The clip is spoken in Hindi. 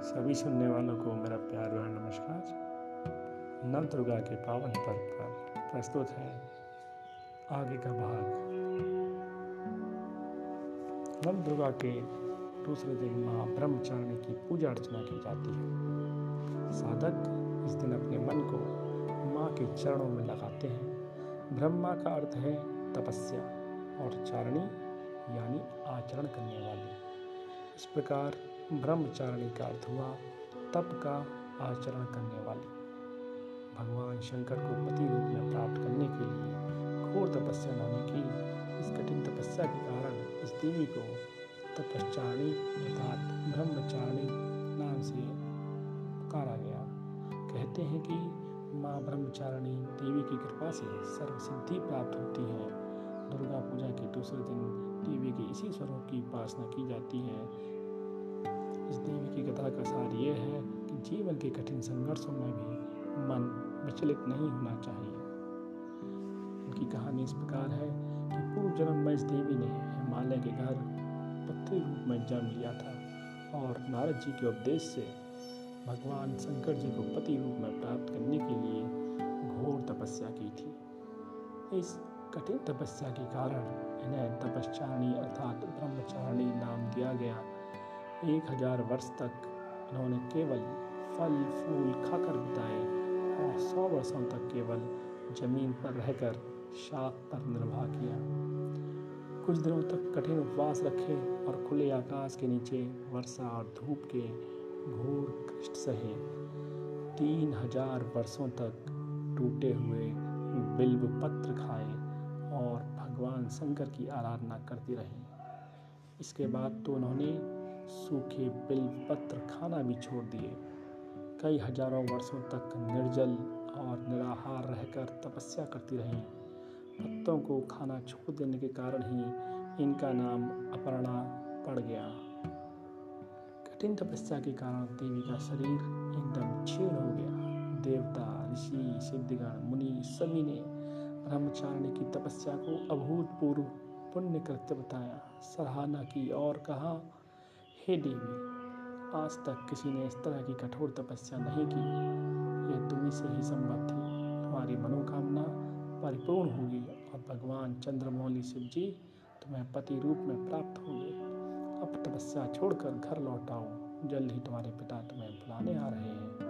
सभी सुनने वालों को मेरा प्यार भरा नमस्कार। नव दुर्गा के पावन पर्व पर प्रस्तुत है आगे का भाग। नव दुर्गा के दूसरे दिन माँ ब्रह्मचारिणी की पूजा अर्चना की जाती है। साधक इस दिन अपने मन को माँ के चरणों में लगाते हैं। ब्रह्मा का अर्थ है तपस्या और चारणी यानी आचरण करने वाली। इस प्रकार ब्रह्मचारिणी का अर्थ हुआ तप का आचरण करने वाली। भगवान शंकर को पति रूप में प्राप्त करने के लिए घोर तपस्या उन्होंने की इस कठिन तपस्या के कारण इस देवी को तपस्चारिणी अर्थात ब्रह्मचारिणी नाम से पुकारा गया। कहते हैं कि माँ ब्रह्मचारिणी देवी की कृपा से सर्व सिद्धि प्राप्त होती है। दुर्गा पूजा के दूसरे दिन देवी के इसी स्वरूप की उपासना की जाती है। इस देवी की कथा का सार ये है कि जीवन के कठिन संघर्षों में भी मन विचलित नहीं होना चाहिए। उनकी कहानी इस प्रकार है कि पूर्व जन्म में इस देवी ने हिमालय के घर पत्थर रूप में जन्म लिया था और नारद जी के उपदेश से भगवान शंकर जी को पति रूप में प्राप्त करने के लिए घोर तपस्या की थी। इस कठिन तपस्या के कारण इन्हें तपस्चारिणी अर्थात ब्रह्मचारिणी नाम दिया गया एक हज़ार वर्ष तक उन्होंने केवल फल, फूल खाकर बिताए और सौ वर्षों तक केवल ज़मीन पर रहकर शाख पर निर्वाह किया। कुछ दिनों तक कठिन उपवास रखे और खुले आकाश के नीचे वर्षा और धूप के घोर कष्ट सहे। तीन हज़ार वर्षों तक टूटे हुए बिल्व पत्र खाए और भगवान शंकर की आराधना करती रही। इसके बाद तो उन्होंने सूखे बिल पत्र खाना भी छोड़ दिए। कई हज़ारों वर्षों तक निर्जल और निराहार रहकर तपस्या करती रहीं। पत्तों को खाना छोड़ देने के कारण ही इनका नाम अपर्णा पड़ गया। कठिन तपस्या के कारण देवी का शरीर एकदम छीण हो गया। देवता, ऋषि, सिद्धगण, मुनि सभी ने ब्रह्मचारिणी की तपस्या को अभूतपूर्व पुण्य कृत्य बताया। सराहना की और कहा हे देवी आज तक किसी ने इस तरह की कठोर तपस्या नहीं की। यह तुम्हें से ही संभव थी। तुम्हारी मनोकामना परिपूर्ण होगी और भगवान चंद्रमौली शिव जी तुम्हें पति रूप में प्राप्त होंगे। अब तपस्या छोड़कर घर लौट आओ। जल्द ही तुम्हारे पिता तुम्हें बुलाने आ रहे हैं।